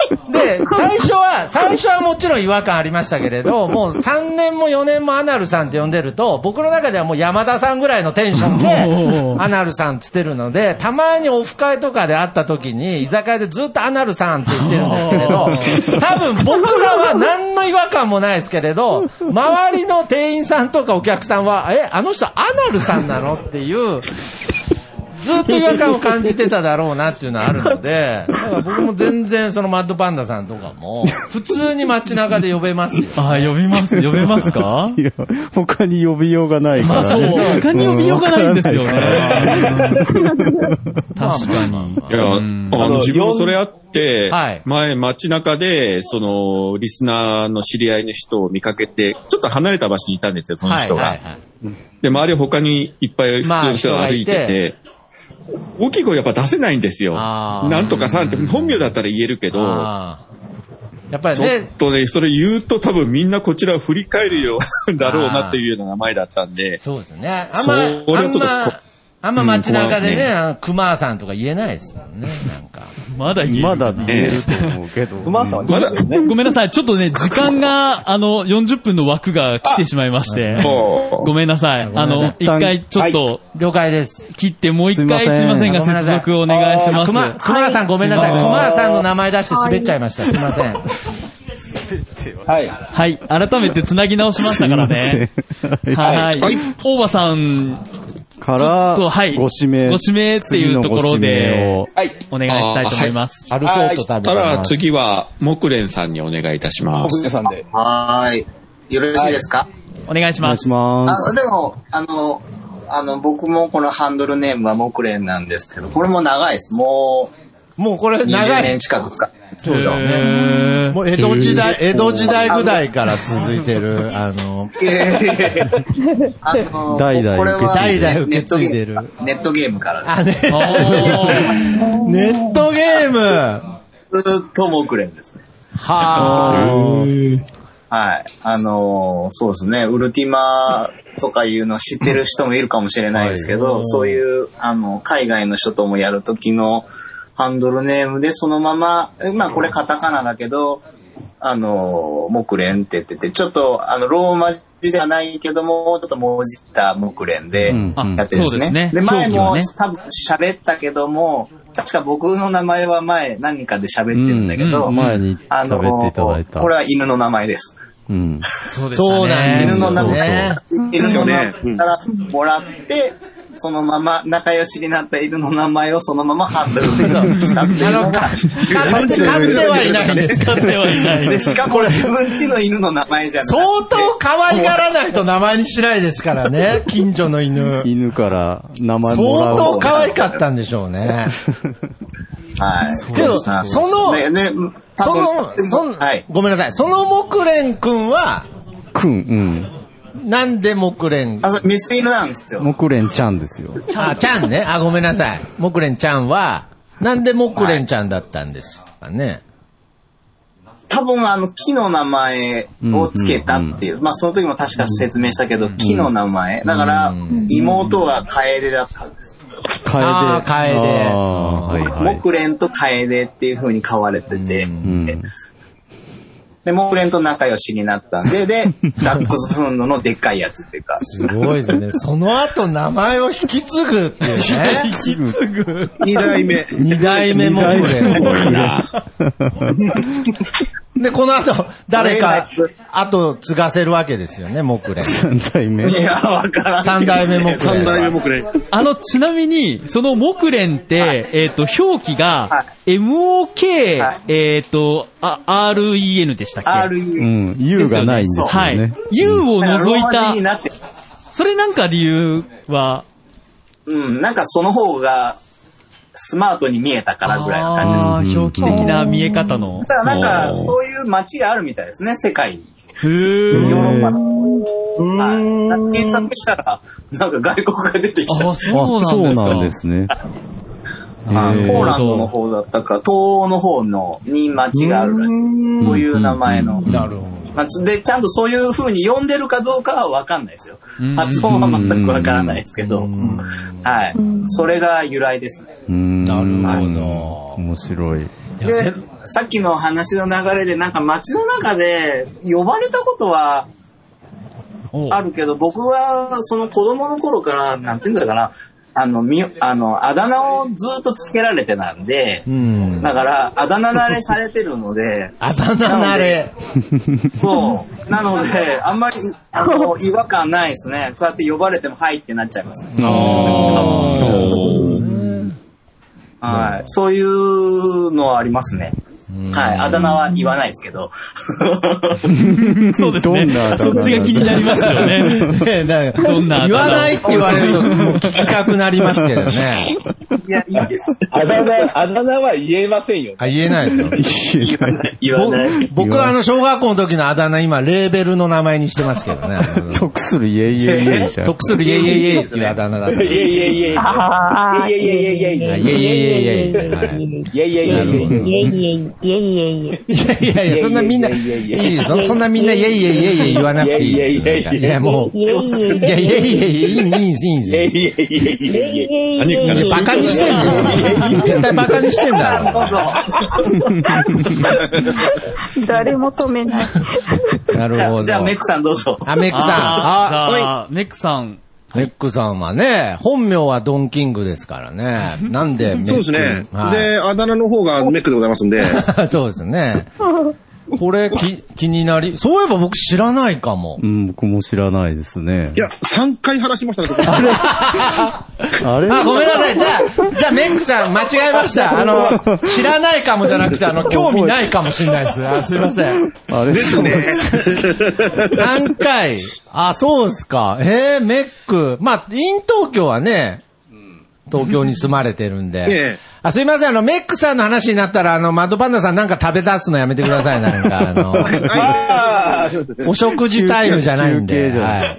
S3: で、最初は、最初はもちろん違和感ありましたけれど、もう3年も4年もアナルさんって呼んでると、僕の中ではもう山田さんぐらいのテンションで、アナルさんつってるので、たまにオフ会とかで会った時に、居酒屋でずっとアナルさんって言ってるんですけれど、多分僕らは何の違和感もないですけれど、周りの店員さんとかお客さんは、え、あの人アナルさんなの？っていう、ずっと違和感を感じてただろうなっていうのはあるので、だから僕も全然そのマッドパンダさんとかも、普通に街中で呼べますよ。
S5: あ、呼びます、呼べますか？
S4: いや、他に呼びようがないから、ね。
S5: まあそう、他に呼びようがないんですよね。確かに。
S6: いや、あの、自分もそれあって、前街中で、その、リスナーの知り合いの人を見かけて、ちょっと離れた場所にいたんですよ、その人が。
S3: はいはいはい
S6: で、周り他にいっぱい普通の人が歩いてて、大きい声やっぱ出せないんですよ。
S3: ー
S6: なんとかさんって本名だったら言えるけど、
S3: やっぱり
S6: ちょっ
S3: ね、
S6: とね、それ言うと多分みんなこちらを振り返るよう だろうなっていうような名前だったんで。
S3: そうですね。あんま、
S6: それはちょっとこ
S3: あんま、街中でね、
S6: うん怖いですね
S3: あの熊さんとか言えないですもんね、なんか。
S5: まだ言える。
S4: まだ言えると思うけど。
S7: 馬さん
S5: ごめんごめんなさい。ちょっとね、時間が、あの、40分の枠が来てしまいまして。ごめんなさい。あの、一回ちょっと、
S3: 了解です。
S5: 切ってもう一回すいませんが、接続お願いします。
S3: 熊、熊さんごめんなさい。
S5: はい
S3: 熊さんの名前出して滑っちゃいました。すいません。
S7: はい。
S5: はい。改めて繋ぎ直しましたからね。はい大場さん
S4: から、
S5: はい
S4: ご指名。
S5: ご指名っていうところで
S4: 次のご指名を
S5: お願いしたいと思います。
S3: アルフォート食べ
S6: たら次は、木蓮さんにお願いいたします。
S7: さんで。
S11: はーい。よろしいですか、
S5: お願いします。
S4: お願いします
S11: あの、でも、あの、あの、僕もこのハンドルネームは木蓮なんですけど、これも長いです。も
S3: う、もうこれ
S11: 20
S3: 長い
S11: 年近く使って。
S3: そうだね。もう江戸時代、江戸時代ぐらいから続いてる、あの、
S11: あの、
S3: 代々
S11: これは
S3: 代々受け継いでる。
S11: ネットゲームから。
S3: あ、ね、ネットゲーム。
S11: ずっと木蓮ですね。
S3: は
S11: はい。あのーそうですね。ウルティマとかいうの知ってる人もいるかもしれないですけど、そういう、あの、海外の人ともやるときのハンドルネームでそのまま、えまあこれカタカナだけど、あのー、木蓮って言ってて、ちょっと、あの、ローマ字ではないけども、ちょっともじった木蓮でやってるんですね。
S5: そうですね。
S11: で、前も、
S5: ね。
S11: 多分喋ったけども、確か僕の名前は前何かで喋ってるんだけど、
S4: うん前に
S11: あの
S4: 喋っていただいた。
S11: これは犬の名前です。
S4: うん。
S5: そう
S3: です
S11: 犬の名
S3: よ
S11: 前
S3: ね。
S11: 犬の名前からもらって、そのまま仲良しになった犬の名前をそのままハンドルにしたっていうのが、
S3: 飼って飼ってはいないんです
S5: 使ってはいない。
S11: で、しかも自分家の犬の名前じゃなくて
S3: 相当可愛がらないと名前にしないですからね、近所の犬。
S4: 犬から名前もらう。
S3: 相当可愛かったんでしょうね。
S11: はい。
S3: けど、その、
S11: で、で、多
S3: そ
S11: 分
S3: の、そんごめんなさい。その木蓮くんは、
S4: くん、うん。
S3: なんで木蓮
S11: あ、そう、メス犬なんですよ。
S4: 木蓮ちゃんですよ。
S3: あ、ちゃんね。あ、ごめんなさい。木蓮ちゃんは、なんで木蓮ちゃんだったんですかね。
S11: 多分あの木の名前をつけたっていう、まあその時も確か説明したけど、木の名前。だから、妹が楓だったんです。
S4: 楓。
S3: あー楓
S4: あーはいはい。
S11: 木蓮と楓っていう風に飼われてて、
S4: うん。
S11: で、モーレンと仲良しになったんで、で、ダックスフンドのでっかいやつっていうか。
S3: すごいですね。その後名前を引き継ぐっていうね。
S5: 引き継ぐ。
S9: 二代目。
S3: 二代目も
S9: 二
S3: そ
S9: 代目
S3: れ。で、この後、誰か、後継がせるわけですよね、木蓮。
S4: 三代目。
S11: いや、わからん。
S3: 三代目木蓮。
S9: 三代目木蓮。
S5: あの、ちなみに、その木蓮って、えっ、と、表記が、MOK、えっ、と、あ、REN でしたっけ
S11: ？RE
S4: うん。U がないんですよ
S5: はい
S4: ね。。
S5: U を除い
S11: だからローマ字
S5: た
S11: に、なって
S5: それなんか理由は、
S11: うん、なんかその方が、スマートに見えたからぐらいの感じです。
S5: あー表記的な見え方の。
S11: だからなんか、そういう街があるみたいですね、世界に。
S5: へー
S11: ヨーロッパの。はい。検索したら、なんか外国が出てきた。
S5: あ。そうなんです
S4: ね。
S11: はい
S4: へー
S11: ポーランドの方だったか、東欧の方のに町があるらしい。そういう名前の。
S3: なるほど。
S11: 町で、ちゃんとそういう風に呼んでるかどうかはわかんないですよ
S5: うん。
S11: 発音は全くわからないですけど。はい。それが由来ですね。
S4: うん。
S3: なるほ
S4: ど。面白い。
S11: で、さっきの話の流れで、なんか街の中で呼ばれたことはあるけど、僕はその子供の頃から、なんていうんだかな、あの、み、あの、あだ名をずっとつけられてたんで、
S3: うん。
S11: だから、あだ名慣れされてるので、
S3: あだ名慣れ。
S11: そう。なので、あんまり、あの、違和感ないですね。そうやって呼ばれても、はいってなっちゃいますね。はい。そういうのはありますね。はい。あだ名は言わないですけど。
S5: そうですね。そっちが気になりますよね。
S3: ね
S5: どんな
S3: 言わないって言われると、もう聞きたくなりますけどね。
S11: いや、いいです。
S7: あだ名、あだ名は言えませんよ。
S3: あ、言えないですよ。
S11: 言わない。
S3: 僕僕はあの、小学校の時のあだ名、今、レーベルの名前にしてますけどね。
S4: 得するイエイイエイイエイじゃん。
S3: 得するイエイイエイイエイっていうあだ名だった。
S7: いえいえいえいえ。い
S10: ああ、
S7: えいえいえいえいえいえ。
S3: イエイイエイイエイ。はい
S7: いえいえいえいえ。
S10: いえいえいえいえいえ。
S3: いやいやいや、そんなみんな、いいそそんなみんなイエイイエイイエイイエイ言わなくていい。いや、もう、
S10: いえいえい
S3: いや、イエイイエイイエイいいんです、いいんです、いいん
S7: いえ
S3: です。
S7: いえいえいえいえ。
S10: え。
S6: 何かね
S3: バカにしてんだよ。絶対バカにしてんだ。
S10: 誰も止めない。
S3: ろ。なるほど。
S11: じゃあ、メックさんどうぞ。
S3: あ、メックさん。
S5: あ、メックさん。
S3: メックさんはね、本名はドンキングですからね。なんでメック？
S9: そうですね。
S3: はい
S9: で、あだ名の方がメックでございますんで。
S3: そうですね。これ、き、気になり、そういえば僕知らないかも。
S4: うん、僕も知らないですね
S9: い。や、3回話しましたね、ここ
S4: あれ？
S3: あ、ごめんなさい。じゃあ、じゃあ、メックさん、間違えました。あの、知らないかもじゃなくて、あの、興味ないかもしれないです。あ、すいません。
S4: あれ？
S9: ですね。
S3: 3回。あ、そうですか。えー、メック。まあ、イン東京はね、東京に住まれてるんで。
S9: ええ
S3: あ、すいません、あの、メックさんの話になったら、あの、マドパンダさんなんか食べ出すのやめてください、なんか、あの、お食事タイムじゃないんで。はい。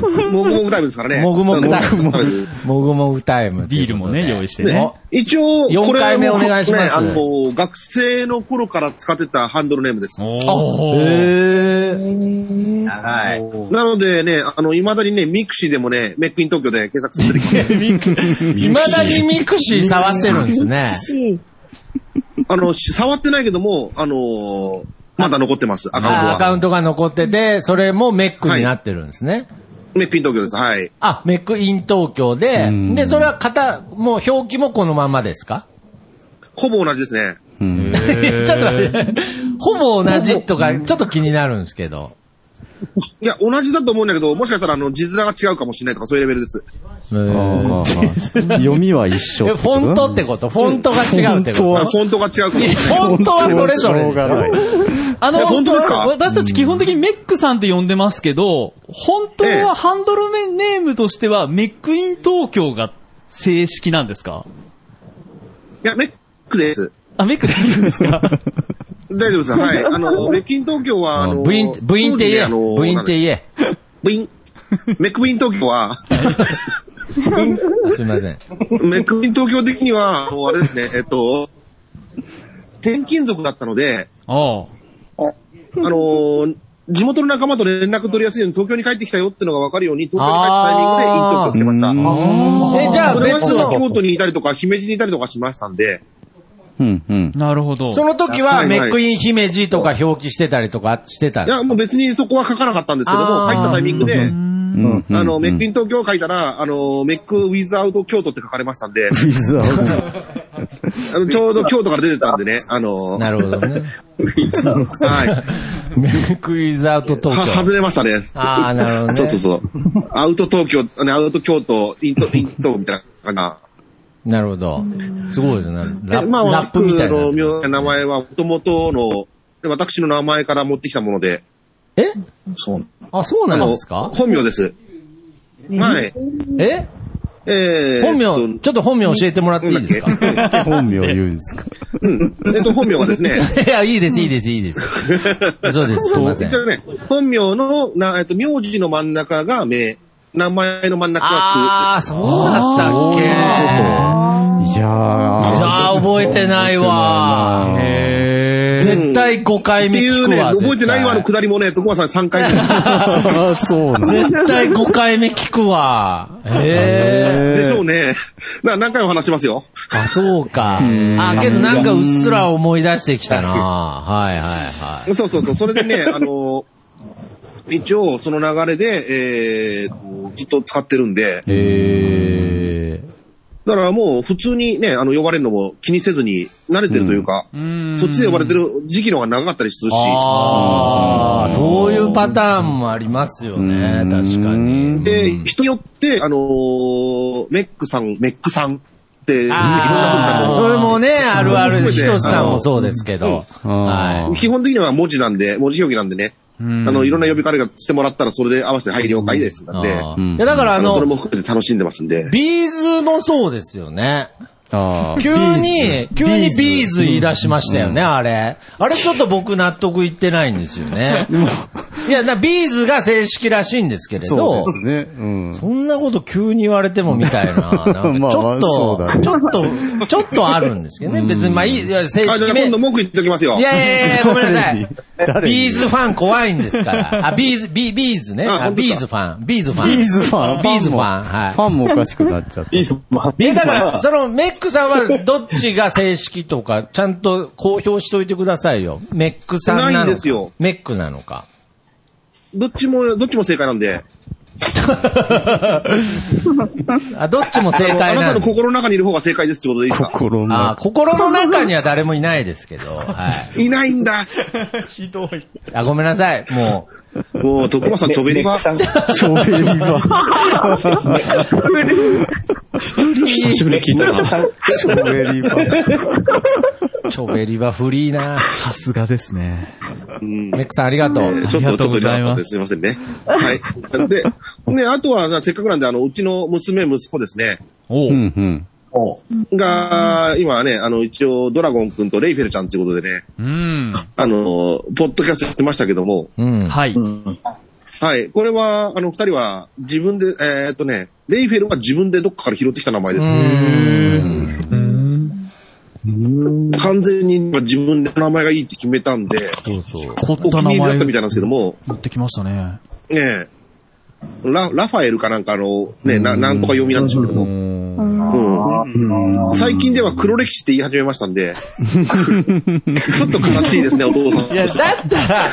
S9: もぐもぐタイムですからね。
S3: もぐもぐタイム
S9: もぐもぐタイム。
S5: ビールもね、用意してね
S3: ね。
S9: 一応、
S3: 四
S9: これ
S3: 回目お願いします
S9: ね、あの、学生の頃から使ってたハンドルネームです。
S5: おー。
S3: へー。
S11: はい。
S9: なのでね、あの、未だにね、 mixi でもね、メックイン東京で検索する
S3: いま だに mixi 触ってるんですね。
S9: あの、し触ってないけども、あの、まだ残ってます、アカウント
S3: あアカウ
S9: は。
S3: ントが残ってて、それもメックになってるんですね。
S9: メックイン東京です。はい。
S3: あ、メックイン東京で、
S4: うん
S3: で、それは型、もう表記もこのままですか？
S9: ほぼ同じですね。
S4: うん。
S3: ちょっと待って、ほぼ同じとか、ちょっと気になるんですけど。
S9: いや、同じだと思うんだけど、もしかしたら、あの、字面が違うかもしれないとか、そういうレベルです。
S4: 読みは一緒
S3: えフォントってこと？フォントが違うってこと？
S9: あフォントが違うかもしれない。
S3: フォントはそれぞれ
S4: しょうがない。
S5: あの、
S9: え本当ですか？
S5: 私たち基本的にメックさんって呼んでますけど、本当
S9: ええ
S5: はハンドルネームとしてはメックイン東京が正式なんですか？
S9: いや、メックです。
S5: あ、メックでいいんですか？
S9: 大丈夫です。はい。あの、メックイン東京は、あの、
S3: 部員、部員って言え。部員って言え。
S9: 部員。メック部員東京は、
S3: すいません。
S9: メック部員東京的には、あの、あれですね、えっと、転勤族だったので、
S5: ああ。
S9: あの、地元の仲間と連絡取りやすいように東京に帰ってきたよっていうのが分かるように、東京に帰ったタイミングでイン東京をつけました。
S3: え、じゃあ
S9: それは京都にいたりとか、姫路にいたりとかしましたんで、
S4: うんうん。
S5: なるほど。
S3: その時は
S9: はいはい
S3: メックイン姫路とか表記してたりとかしてたん
S9: いや、
S3: ですか？
S9: もう別にそこは書かなかったんですけども、入ったタイミングで、
S4: うん
S9: あの、メックイン東京を書いたら、あの、メックウィズアウト京都って書かれましたんで、
S4: ウィズアウ
S9: あのちょうど京都から出てたんでね、あの、
S3: なるほどね。
S9: は
S3: メックイズアウト
S9: い。
S3: 東
S9: は、
S3: 京。
S9: 外れましたね。
S3: ああ、なるほどね。
S9: そうそうそう。アウト東京、あのアウト京都、イント、イントみたいな感
S3: なるほど。すごいですね。ラ
S9: でまあ、
S3: ラップみたいな。
S9: 僕の名前は、もともとの、で私の名前から持ってきたもので、
S3: え？
S11: そう。
S3: あ、そうなんですか？
S9: 本名です。はい。
S3: え？
S9: えー、
S3: 本名、ちょっと本名教えてもらっていいですか？
S4: 本名言うんですか？
S9: うん。えっと、本名がですね、
S3: いや、いいです、いいです、いいです。そうです、すいません
S9: 一。応ね、本名の、な、えっと、名字の真ん中が名、名前の真ん中
S3: あ
S9: が
S3: あ、そうだったっけ？
S4: いや
S3: じ
S4: ー。
S3: ゃあ、覚えてないわ。
S4: へー。
S3: 絶対5回目
S9: っていうね、
S3: 聞くわ。
S9: 覚えてないわの
S3: 絶
S9: くだりもね、徳間さん3回目。
S4: あ そう
S3: 絶対5回目聞くわ。へえ。
S9: でしょうね。な何回も話しますよ。
S3: あ、そうか。あ、けどなんかうっすら思い出してきたな。はいはいはい。
S9: そうそうそう。それでね、あの、一応、その流れで、えー、ずっと使ってるんで、
S3: へえ。
S9: だからもう普通にね、あの、呼ばれるのも気にせずに慣れてるというか、
S5: うん。
S9: そっちで呼ばれてる時期の方が長かったりするし、
S3: ああ、そういうパターンもありますよね。確かに。
S9: で、人によって、あのーメックさん、メックさんって、
S3: ああ、それもね、あるある。で、ひとしさんもそうですけど。
S4: あ
S3: は
S9: 基本的には文字なんで、文字表記なんでね、あの、いろんな呼び方がしてもらったら、それで合わせて、はい、了解です。なんで、
S3: いや、だからあの
S9: それ、も含めて楽しんでますんで。
S3: ビーズもそうですよね。
S4: あー
S3: 急に、急にビーズ言い出しましたよね、あれ。あれちょっと僕納得いってないんですよね。いや、なビーズが正式らしいんですけれ
S4: そう
S3: ど
S4: で、すね。うん。
S3: そんなこと急に言われてもみたいな。なんかちょっ
S4: まあまあそう
S3: とちょっと、ちょっとあるんですけどね。別に、まあいい、正
S9: あ、じゃ
S3: 式名。
S9: あ今度文句言っておきますよ。
S3: いやいやいや、ごめんなさい。ビーズファン怖いんですから。あ、ビーズ、ビビーズね。ビーズファン。ビーズファン。
S4: ビーズファン
S3: ビーズファン。はい
S4: フ。ァンもおかしくなっちゃって。
S3: え、だから、その、メックさんは、どっちが正式とか、ちゃんと公表しといてくださいよ。メックさんなのか。
S9: ないんですよ
S3: メックなのか。
S9: どっちも、どっちも正解なんで。
S3: あ、どっちも正
S9: あのあなたの心の中にいる方が正解ですってことでいいですか？
S4: 心の
S3: あ、心の中には誰もいないですけど。はい。
S9: いないんだ。
S5: ひどい。
S3: あ、ごめんなさい。も
S9: もう、徳間さん、ちょべりば。
S4: チョベリバ。
S6: 久しぶりに聞いたな。
S4: チョベリバ。
S3: う、チョベリはフリーな。
S5: さすがですね。
S9: うん
S3: メックさんありがとう。
S9: えーちょっと、ちょっと
S5: ありがとうございます
S9: リラックスすいませんね。はい。で、ね、あとは、せっかくなんで、あの、うちの娘、息子ですね。
S5: おう。
S4: うんうん。
S9: が、今はね、あの、一応、ドラゴン君とレイフェルちゃんということでね、
S5: うん。
S9: あの、ポッドキャストやってましたけども、
S3: うん。
S5: はい。
S9: はい。これは、あの、二人は自分で、えーっとね、レイフェルは自分でどっかから拾ってきた名前です。完全に自分で名前がいいって決めたんで、
S3: そうそう。
S5: 凝った名前
S9: だったみたいなんですけども、
S5: 持ってきましたね。
S9: ねえ、ララファエルかなんかの、ね、ななんとか読みなんでしょうけども、うん、最近では黒歴史って言い始めましたんで、ちょっと悲しいですね、お父さん。
S3: いや、だったら、だっ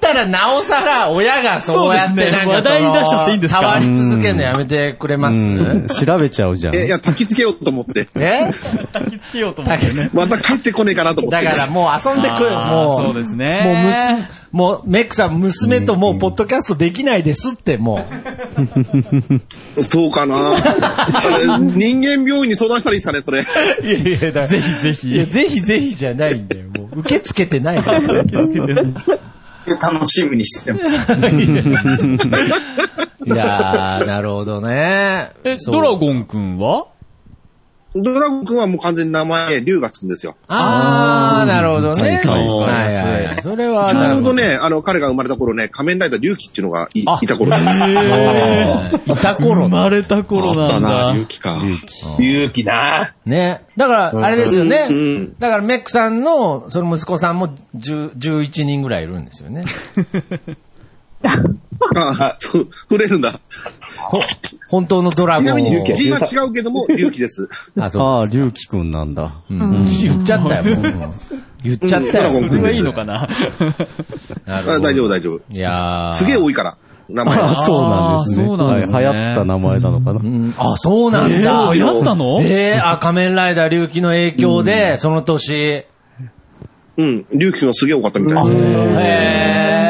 S3: たらなおさら親がそうやってなんか
S5: 話題に出しちゃっていいんですか？
S3: 触り続けるのやめてくれます
S4: うん調べちゃうじゃん。
S9: え、いや、焚き付けようと思って。
S3: え？
S5: 焚き付けようと思ってね。
S9: また帰ってこねえかなと思って。
S3: だからもう遊んでくる、もう。
S5: そうですね
S3: もう娘、もうメックさん娘ともうポッドキャストできないですって、も
S9: そうかな 人間病院に相談したらいいですかね、それ。
S3: う。いやいや、だ
S5: ぜひぜひ。
S3: いや、ぜひぜひじゃないんだよ。もう、受け付けてないから。
S11: 楽しみにしてます。
S3: いやー、なるほどね。
S5: え、ドラゴンくんは？
S9: ドラゴン君はもう完全に名前、竜がつくんですよ。
S3: あー、なるほどね。
S6: はいはい。
S3: それは、
S9: ち。ょうどね、あの、彼が生まれた頃ね、仮面ライダー龍騎っていうのがい
S3: あ
S9: いた頃で。
S3: いた頃
S5: 生まれた頃
S6: あった
S5: なんだ
S6: な、。勇気か。
S7: 勇気な。
S3: ね。だから、あれですよね
S9: うんうん。
S3: だから、メックさんの、その息子さんも10 11人ぐらいいるんですよね。
S9: あ あ、そう、触れるんだ。
S3: ほ本当のドラゴンを。
S9: ちなみに、字は違うけども、龍騎です。
S3: あ、そう
S4: ああ、龍騎くんなんだ。
S3: うん言っちゃったよ、もう。言っちゃったよ。
S9: うん
S5: それはいいのかな
S9: あ大丈夫、大丈夫。
S3: いやー
S9: すげえ多いから、名前が。
S4: あそうなんですね。
S5: そうなんですね
S4: はい流行った名前なのかな。
S3: うんあ、そうなんだ。
S5: えー流行ったの？
S3: えー、あ、仮面ライダー龍騎の影響で、その年。
S9: うん、龍騎くんがすげえ多かったみたいです。
S3: へー、あ、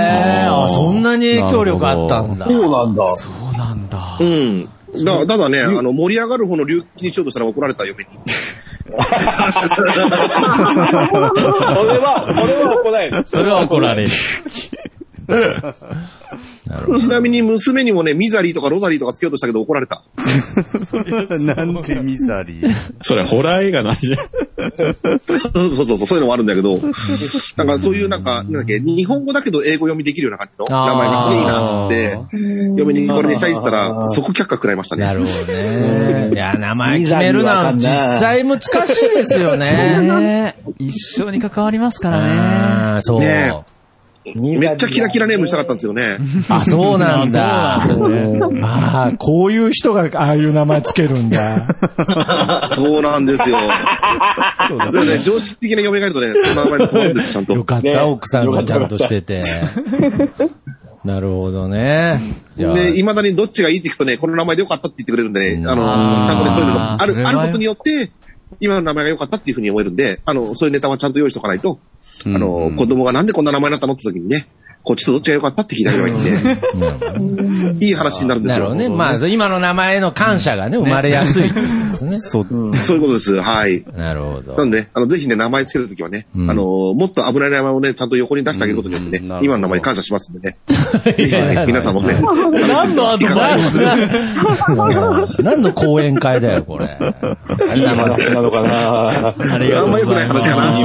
S3: そんなに影響力あったんだ。
S7: そうなんだ。
S5: そうなんだ。
S9: うん。だただね、あの、盛り上がる方の龍騎にしようとしたら怒られた嫁に。
S7: それは、それは怒られる。
S5: それは怒られる。
S9: ちなみに娘にもね、ミザリーとかロザリーとかつけようとしたけど怒られた。
S4: なんでミザリー？
S6: それホラー映画なんじゃ。
S9: そうそうそう、そういうのもあるんだけど、なんかそういうなんか、なんだっけ、日本語だけど英語読みできるような感じの名前がすげえいいなって、嫁にこれにしたいって言ったら、即却下食らいましたね。
S3: なるほどね。いや、名前決めるのは実際難しいですよね。
S5: ねえ一生に関わりますからね。
S3: そう。
S9: ねめっちゃキラキラネームにしたかったんですよね。
S3: あ、そうなんだ。
S5: そうなんだね
S3: ああ、こういう人がああいう名前つけるんだ。
S9: そうなんですよ。そうだね、常識的な嫁がいるとね、その名前で止まるんです、ちゃんと。
S3: よかった、
S7: ね
S3: 奥さんがちゃんとしてて。なるほどね。
S9: で、未だにどっちがいいって聞くとね、この名前でよかったって言ってくれるんでね、あの、ちゃんとね、そういうのがある、あることによって、今の名前が良かったっていうふうに思えるんで、あの、そういうネタはちゃんと用意しとかないと、あの、子供がなんでこんな名前になったのって時にね、こっちとどっちが良かったって聞いた方がいいんで、いい話になるんですよ。
S3: なるほどね。まあ、今の名前への感謝がね、生まれやすいってことですね。
S4: そう。
S9: そういうことです。はい。
S3: なるほど。
S9: なんで、あの、ぜひね、名前つけるときはね、
S3: うん
S9: あの、もっと危ない名前をね、ちゃんと横に出してあげることによってね今の名前に感謝しますんでね。ぜひね、皆さんもね、
S5: 何のアドバイス
S3: 何の講演会だよ、これ。
S7: いい話なのかな
S5: ありがとう
S9: あんま良くない話かな。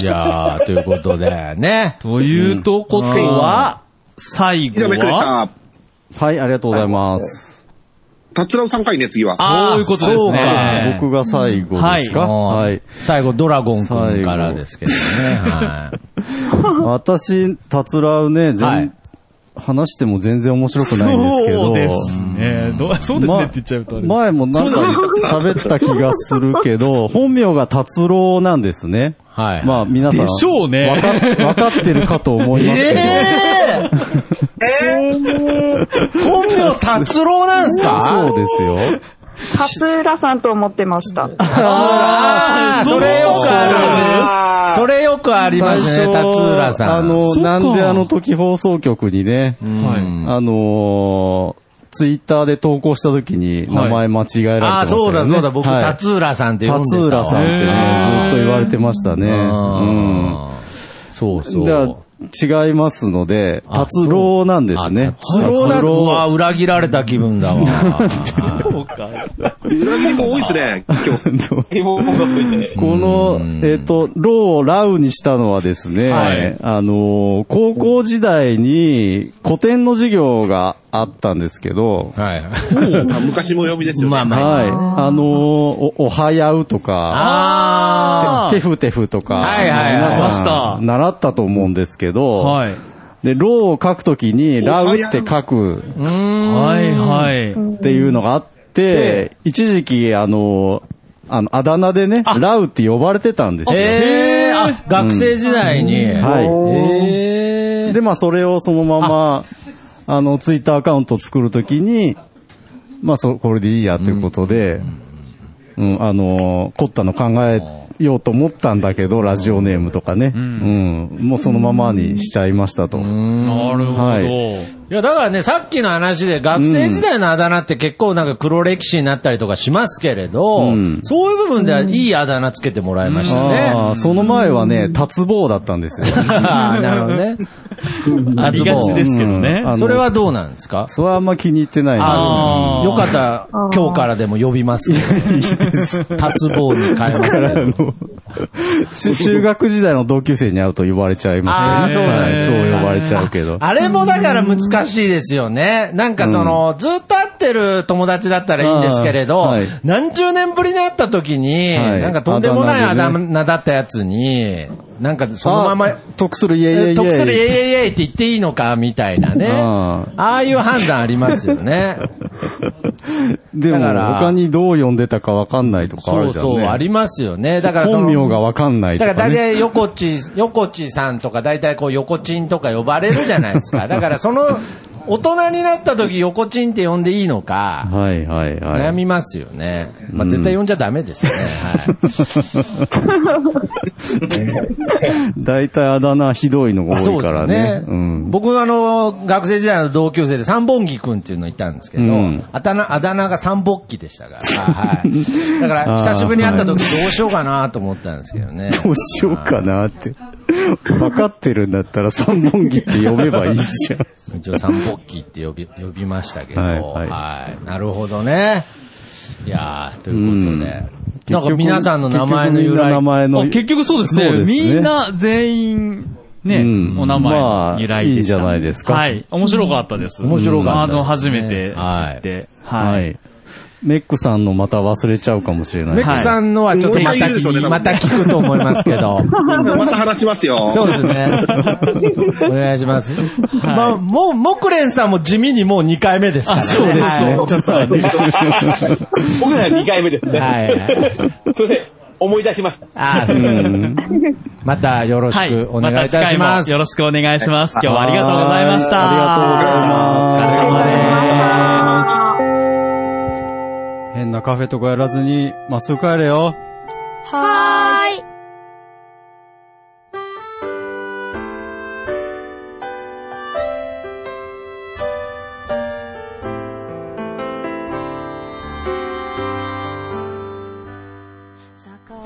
S3: いやー、ということで、ね。
S5: というとことは、最後
S9: めくりでし
S5: は、
S9: た。
S4: はい、ありがとうございます。
S9: たつらう3回ね、次は。
S3: あー
S5: そういうことですね
S3: そうか
S4: 僕が最後ですか？
S3: はい
S4: はい。
S3: 最後、ドラゴン君からですけどね。はい。
S4: 私、たつらうね、全、
S3: はい
S4: 話しても全然面白くないんですけど。
S5: そうですね。どうそうですねって言っちゃうとあれ。
S4: 前もなんか喋った気がするけど、本名が達郎なんですね。
S3: はい。
S4: まあ皆さん。
S5: でしょうね
S4: わか、わかってるかと思いますけど。
S3: えー、本名達郎なんすか？
S4: そうですよ。
S10: 勝浦さんと思ってました。
S3: ああ、それよくある。それよくありますね、達浦さん。
S4: あの、なんであの時放送局にね、
S3: はい。
S4: あのー、ツイッターで投稿した時に名前間違えられてま
S3: ああ、
S4: したよね。
S3: そうだそうだ、僕、
S4: はい
S3: 達浦さんって呼んでた
S4: 達
S3: わ。
S4: 浦さんってね、ずっと言われてましたね。うん。
S3: うん。そうそう。
S4: 違いますので、
S3: あ
S4: 達郎なんですね。
S3: 達郎なんだ。うわ、裏切られた気分だわ。
S5: そうか。
S9: 裏切りも多いですね、今日。
S4: この、えっ、と、ロをラウにしたのはですね、
S5: はい
S4: あのー高校時代に古典の授業があったんですけど、
S3: はい。
S9: あ 昔も読みですよね。
S3: まあまあ。
S4: はい。あのーお、おはやうとか、
S3: あ
S4: テフテフとか、
S3: はいはいはい
S4: 皆さ
S5: た
S4: ん習ったと思うんですけど、
S5: はい。
S4: で、ロを書くときに、ラウって書く
S3: ー。うーん。
S5: はい、はい。
S4: っていうのがあって、一時期、あの、あの、あだ名でね、ラウって呼ばれてたんですよ。
S3: へえ、あ、学生時代に。
S4: はい。
S3: へえ。
S4: で、まあ、それをそのまま、あの、ツイッターアカウントを作るときに、まあ、そ、これでいいやということで、うん、あの、コッタの考えようと思ったんだけど、ラジオネームとかね、うん、もうそのままにしちゃいましたと。
S5: なるほど。
S4: はい
S3: いや、だからね、さっきの話で学生時代のあだ名って結構なんか黒歴史になったりとかしますけれど、
S4: うん
S3: そういう部分ではいいあだ名つけてもらいました
S4: あ
S3: ね。
S4: あその前はね、達棒だったんですよ。
S3: なるほどね。
S5: ありがちですけどね
S3: それはどうなんですか？
S4: それはあんま気に入ってない
S3: あ
S5: あー
S3: よかったら、今日からでも呼びますけど。達棒に変えますけど。
S4: 中 中学時代の同級生に会うと呼ばれちゃいます。
S3: あーそうなん
S4: はい
S3: ですね
S4: そう呼ばれちゃうけど。
S3: あれもだから難しいですよね。なんかその、ずっと会っってる友達だったらいいんですけれど、
S4: はい
S3: 何十年ぶりに会った時に、
S4: はい
S3: なんかとんでもないあだ
S4: 名
S3: だったやつに、なんかそのまま、
S4: 得するイエイイエイイエイ。
S3: 得するイエイイエイイエイって言っていいのかみたいなね。
S4: あ
S3: ああいう判断ありますよね。
S4: でも、他にどう呼んでたかわかんないとかあ
S3: そう
S4: るじゃんね。
S3: そう、ありますよね。だから
S4: 本名がわかんないと
S3: だから
S4: かね。
S3: 大体横地、横地さんとか大体こう横チンとか呼ばれるじゃないですか。だからその、大人になった時横チンって呼んでいいのか、
S4: はいはいはい。
S3: 悩みますよね。まあ絶対呼んじゃダメですね。
S4: 大体あだ名ひどいのが
S3: はい。
S4: 多いからね。うん。
S3: 僕あの、学生時代の同級生で三本木くんっていうのいたんですけど、
S4: うん
S3: あだ名、あだ名が三本木でしたから、はい。だから久しぶりに会った時どうしようかなと思ったんですけどね。
S4: どうしようかなって。分かってるんだったら三本木って呼べばいいじゃん。
S3: 一応三本木って呼び、呼びましたけど、
S4: は
S3: はいい、
S4: はい
S3: なるほどね。いやー、ということで。
S4: うん
S3: なんか皆さんの名前の由来。
S4: の
S5: あ結局そうですね。
S4: そうですね
S5: みんな全員、ね、
S4: うん
S5: お名前の由来でした。
S4: まあいいんじゃないですか
S5: はい。面白かったです。
S3: 面白かったですね
S5: あの、初めて知って。
S4: は
S5: はい。
S4: い。メックさんのまた忘れちゃうかもしれない。
S3: メックさんのはちょっとまた
S9: はい
S3: 聞き、また聞くと思いますけど。
S9: また話しますよ。
S3: そうですね。お願いします。まあ、もう、木蓮さんも地味にもう2回目ですからね。
S5: そうですね
S3: はいちょっと、はい
S7: 僕ら2回目ですね。
S3: はい。
S7: すいません。思い出しました。
S3: あー
S4: うん。
S3: またよろし
S5: はい。
S3: くお願いいたします。
S5: た次回もよろしくお願いします。今日はありがとうございました。
S4: はいありがとうございます
S5: お疲れ様でした。
S4: 変なカフェとかやらずに、まっすぐ帰れよ。
S10: はーい。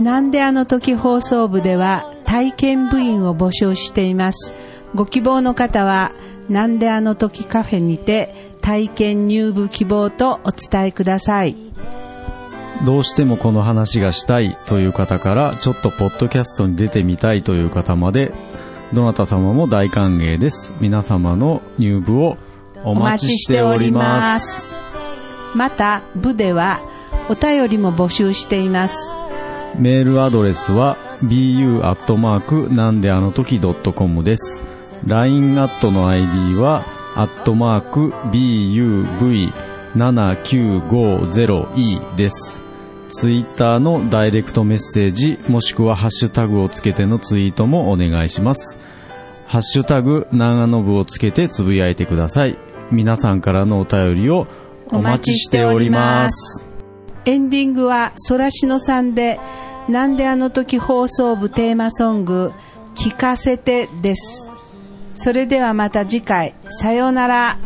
S12: なんであの時放送部では体験部員を募集しています。ご希望の方は、なんであの時カフェにて体験入部希望とお伝えください。
S4: どうしてもこの話がしたいという方から、ちょっとポッドキャストに出てみたいという方まで、どなた様も大歓迎です。皆様の入部をお待ちしております。
S12: また、部ではお便りも募集しています。
S4: メールアドレスは bu アットマークなんであの時 .com です。LINE アットの ID はアットマーク buv7950e です。ツイッターのダイレクトメッセージもしくはハッシュタグをつけてのツイートもお願いします。ハッシュタグ長野部をつけてつぶやいてください。皆さんからのお便りをお待ちしております。
S12: エンディングはソラシノさんで、なんであの時放送部テーマソング、聞かせてです。それではまた次回、さようなら。